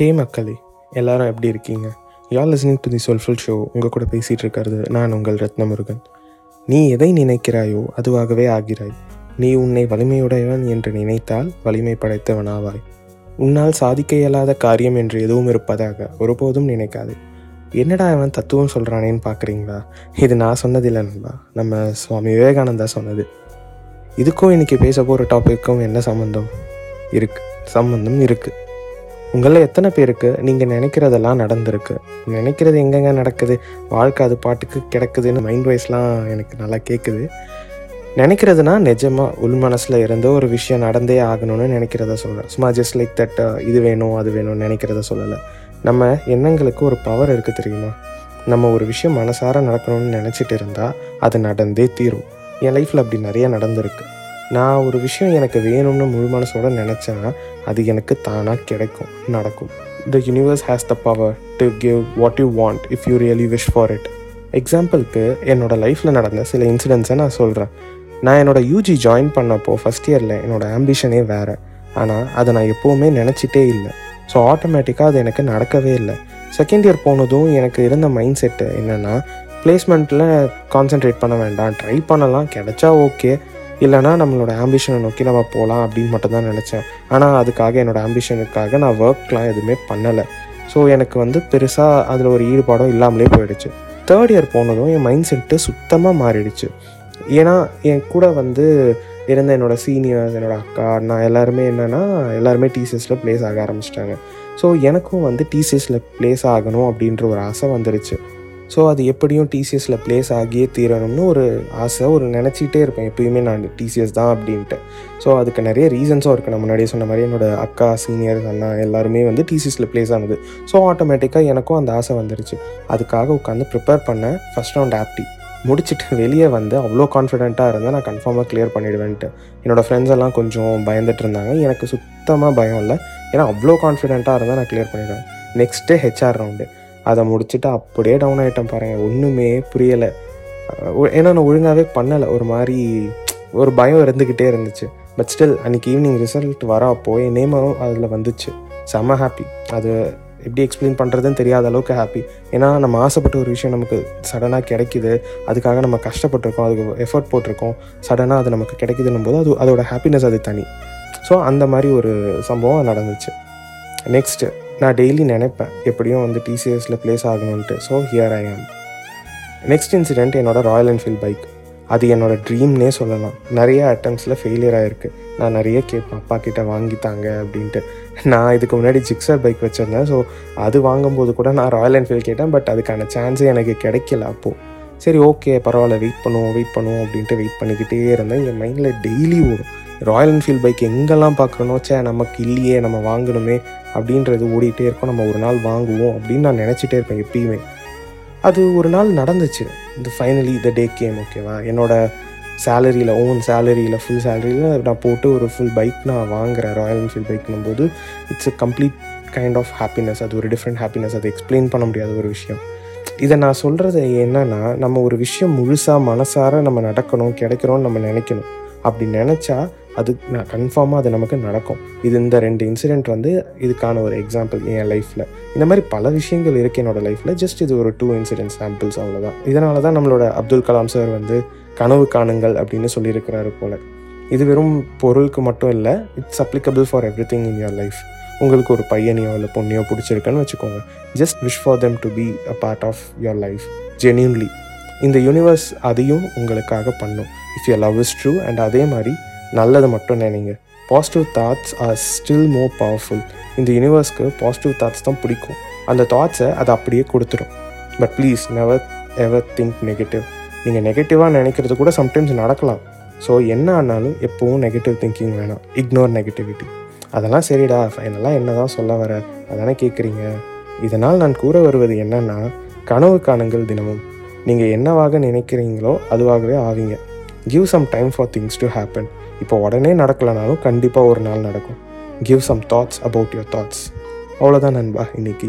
ஹே மக்களே எல்லாரும் எப்படி இருக்கீங்க? யார் listening to the soulful show உங்கள் கூட பேசிகிட்டு இருக்கிறது நான் உங்கள் ரத்னமுருகன். நீ எதை நினைக்கிறாயோ அதுவாகவே ஆகிறாய். நீ உன்னை வலிமையுடையவன் என்று நினைத்தால் வலிமை படைத்தவனாவாய். உன்னால் சாதிக்க இயலாத காரியம் என்று எதுவும் இருப்பதாக ஒருபோதும் நினைக்காது. என்னடா அவன் தத்துவம் சொல்கிறானேன்னு பார்க்குறீங்களா? இது நான் சொன்னதில்லை நண்பா. நம்ம சுவாமி விவேகானந்தா சொன்னது. இதுக்கும் இன்றைக்கி பேச போகிற டாப்பிக்கும் என்ன சம்மந்தம் இருக்கு. சம்மந்தம் இருக்குது உங்களில் எத்தனை பேருக்கு நீங்கள் நினைக்கிறதெல்லாம் நடந்திருக்கு? நினைக்கிறது எங்கெங்க நடக்குது? வாழ்க்கை அது பாட்டுக்கு கிடக்குதுன்னு மைண்ட் வைஸ்லாம் எனக்கு நல்லா கேட்குது நினைக்கிறதுனா நிஜமாக உள் மனசில் இருந்து ஒரு விஷயம் நடந்தே ஆகணும்னு நினைக்கிறத சொல்கிறேன் சும்மா ஜஸ்ட் லைக் தட் இது வேணும் அது வேணும்னு நினைக்கிறத சொல்லலை. நம்ம எண்ணங்களுக்கு ஒரு பவர் இருக்குது தெரியுமா? நம்ம ஒரு விஷயம் மனசார நடக்கணும்னு நினச்சிட்டு இருந்தால் அது நடந்தே தீரும். என் லைஃப்பில் அப்படி நிறைய நடந்திருக்கு. நான் ஒரு விஷயம் எனக்கு வேணும்னு முழு மனசோட நினச்சேன்னா அது எனக்கு தானாக கிடைக்கும் நடக்கும். The universe has the power to give what you want if you really wish for it எக்ஸாம்பிளுக்கு என்னோட லைஃப்பில் நடந்த சில இன்சிடென்ட்ஸை நான் சொல்கிறேன் நான் என்னோட யூஜி ஜாயின் பண்ணப்போ ஃபஸ்ட் இயரில் என்னோட ஆம்பிஷனே வேறு. ஆனால் அதை நான் எப்போவுமே நினச்சிட்டே இல்லை. ஸோ ஆட்டோமேட்டிக்காக அது எனக்கு நடக்கவே இல்லை. செகண்ட் இயர் போனதும் எனக்கு இருந்த மைண்ட் செட்டு என்னென்னா பிளேஸ்மெண்ட்டில் கான்சென்ட்ரேட் பண்ண வேண்டாம் ட்ரை பண்ணலாம் கிடைச்சா ஓகே இல்லைனா நம்மளோட ஆம்பிஷனை நோக்கி நம்ம போகலாம் அப்படின்னு மட்டும்தான் நினச்சேன். ஆனால் அதுக்காக என்னோடய ஆம்பிஷனுக்காக நான் ஒர்க்லாம் எதுவுமே பண்ணலை. ஸோ எனக்கு வந்து பெருசாக அதில் ஒரு ஈடுபாடும் இல்லாமலே போயிடுச்சு. தேர்ட் இயர் போனதும் என் மைண்ட் செட்டு சுத்தமாக மாறிடுச்சு. ஏன்னா என் கூட வந்து இருந்த என்னோட சீனியர்ஸ் என்னோட அக்கா நான் எல்லாருமே என்னென்னா எல்லாருமே டிசிஎஸில் ப்ளேஸ் ஆக ஆரம்பிச்சிட்டாங்க. ஸோ எனக்கும் வந்து டிசிஎஸில் ப்ளேஸ் ஆகணும் அப்படின்ற ஒரு ஆசை வந்துடுச்சு ஸோ அது எப்படியும் டிசிஎஸில் ப்ளேஸ் ஆகியே தீரணும்னு ஒரு ஆசை ஒரு நினச்சிக்கிட்டே இருப்பேன். எப்பயுமே நான் டிசிஎஸ் தான் அப்படின்ட்டு. ஸோ அதுக்கு நிறைய ரீசன்ஸும் இருக்குது நான் முன்னாடியே சொன்ன மாதிரி என்னோட அக்கா சீனியர்ஸ் அண்ணா எல்லாருமே வந்து டிசிஎஸில் ப்ளேஸ் ஆனது. ஸோ ஆட்டோமேட்டிக்காக எனக்கும் அந்த ஆசை வந்துருச்சு. அதுக்காக உட்காந்து ப்ரிப்பேர் பண்ணேன். ஃபஸ்ட் ரவுண்ட் ஆப்டி முடிச்சுட்டு வெளியே வந்து அவ்வளோ கான்ஃபிடென்ட்டாக இருந்தால் நான் கன்ஃபார்மாக கிளியர் பண்ணிடுவேன்ட்டு. என்னோடய ஃப்ரெண்ட்ஸ் எல்லாம் கொஞ்சம் பயந்துட்டு இருந்தாங்க. எனக்கு சுத்தமாக பயம் இல்லை. ஏன்னா அவ்வளோ கான்ஃபிடென்ட்டாக இருந்தால் நான் கிளியர் பண்ணிடுவேன். நெக்ஸ்ட்டு ஹெச்ஆர் ரவுண்டு அதை முடிச்சுட்டு அப்படியே டவுன் ஆகிட்டேன் பாருங்கள் ஒன்றுமே புரியலை. ஏன்னா நான் ஒழுங்காகவே பண்ணலை. ஒரு மாதிரி ஒரு பயம் இருந்துக்கிட்டே இருந்துச்சு. பட் ஸ்டில் அன்றைக்கி ஈவினிங் ரிசல்ட் வர அப்போ என் நேமும் அதில் வந்துச்சு. செம்ம ஹாப்பி அது எப்படி எக்ஸ்பிளைன் பண்ணுறதுன்னு தெரியாத அளவுக்கு ஹாப்பி ஏன்னா நம்ம ஆசைப்பட்ட ஒரு விஷயம் நமக்கு சடனாக கிடைக்குது. அதுக்காக நம்ம கஷ்டப்பட்டிருக்கோம். அதுக்கு எஃபர்ட் போட்டிருக்கோம். சடனாக அது நமக்கு கிடைக்குதுன்னும் போது அது அதோட ஹாப்பினஸ் அது தனி. ஸோ அந்த மாதிரி ஒரு சம்பவம் நடந்துச்சு. நெக்ஸ்ட்டு நான் டெய்லி நினைப்பேன் எப்படியும் வந்து டிசிஎஸில் place ஆகணுன்ட்டு so here I am next incident என்னோடய ராயல் என்ஃபீல்ட் பைக் அது என்னோடய ட்ரீம்னே சொல்லலாம். நிறைய அட்டம்ப்ஸில் ஃபெயிலியர் ஆகிருக்கு நான் நிறைய கேட்பேன் அப்பா கிட்ட வாங்கித்தாங்க அப்படின்ட்டு. நான் இதுக்கு முன்னாடி ஜிக்ஸர் பைக் வச்சுருந்தேன். ஸோ அது வாங்கும்போது கூட நான் ராயல் என்ஃபீல்ட் கேட்டேன். பட் அதுக்கான சான்ஸே எனக்கு கிடைக்கல அப்போது சரி ஓகே பரவாயில்ல வெயிட் பண்ணுவோம் வெயிட் பண்ணுவோம் அப்படின்ட்டு வெயிட் பண்ணிக்கிட்டே இருந்தேன். என் மைண்டில் டெய்லி ஓடும். ராயல் என்ஃபீல்ட் பைக் எங்கெல்லாம் பார்க்குறனோ சே நமக்கு இல்லையே நம்ம வாங்கணுமே அப்படின்றது ஓடிட்டே இருக்கோம். நம்ம ஒரு நாள் வாங்குவோம் அப்படின்னு நான் நினச்சிட்டே இருப்பேன் எப்பயுமே. அது ஒரு நாள் நடந்துச்சு. இந்த ஃபைனலி த டே கேம் ஓகேவா என்னோட சேலரியில் ஓன் சேலரியில் ஃபுல் சேலரியில் நான் போட்டு ஒரு ஃபுல் பைக் நான் வாங்குறேன். ராயல் என்ஃபீல்ட் பைக்னும் போது it's a complete kind of happiness அது ஒரு டிஃப்ரெண்ட் ஹாப்பினஸ் அதை எக்ஸ்பிளைன் பண்ண முடியாத ஒரு விஷயம். இதை நான் சொல்கிறது என்னென்னா நம்ம ஒரு விஷயம் முழுசாக மனசார நம்ம நடக்கணும் கிடைக்கணும்னு நம்ம நினைக்கணும். அப்படி நினச்சா அது நான் கன்ஃபார்மாக அது நமக்கு நடக்கும். இது இந்த ரெண்டு இன்சிடெண்ட் வந்து இதுக்கான ஒரு எக்ஸாம்பிள் என் லைஃப்பில் இந்த மாதிரி பல விஷயங்கள் இருக்குது என்னோடய லைஃப்பில் ஜஸ்ட் இது ஒரு டூ இன்சிடென்ட் சாம்பிள்ஸ் அவ்வளோதான் இதனால தான் நம்மளோட அப்துல் கலாம் சார் வந்து கனவு காணுங்கள் அப்படின்னு சொல்லியிருக்கிறாரு போல். இது வெறும் பொருளுக்கு மட்டும் இல்லை it's applicable for everything in your life உங்களுக்கு ஒரு பையனையோ இல்லை பொண்ணையோ பிடிச்சிருக்குன்னு வச்சுக்கோங்க. Just wish for them to be a part of your life genuinely இந்த யூனிவர்ஸ் அதையும் உங்களுக்காக பண்ணும். If you love is true and அதே மாதிரி நல்லது மட்டும் நினைங்க. Positive thoughts are still more powerful இந்த யூனிவர்ஸ்க்கு பாசிட்டிவ் தாட்ஸ் தான் பிடிக்கும். அந்த தாட்ஸை அதை அப்படியே கொடுத்துரும் but please never ever think negative நீங்கள் நெகட்டிவாக நினைக்கிறது கூட சம்டைம்ஸ் நடக்கலாம். ஸோ என்ன ஆனாலும் எப்போவும் நெகட்டிவ் திங்கிங் வேணாம். இக்னோர் நெகட்டிவிட்டி அதெல்லாம் சரிடா ஃபைனலாக என்ன தான் சொல்ல வர அதானே கேட்குறீங்க இதனால் நான் கூற வருவது என்னன்னா கனவு காணுங்கள் தினமும். நீங்கள் என்னவாக நினைக்கிறீங்களோ அதுவாகவே ஆவீங்க. Give some time for things to happen இப்போ உடனே நடக்கலனாலும் கண்டிப்பாக ஒரு நாள் நடக்கும். Give some thoughts about your thoughts அவ்வளோதான் நண்பா இன்னைக்கு.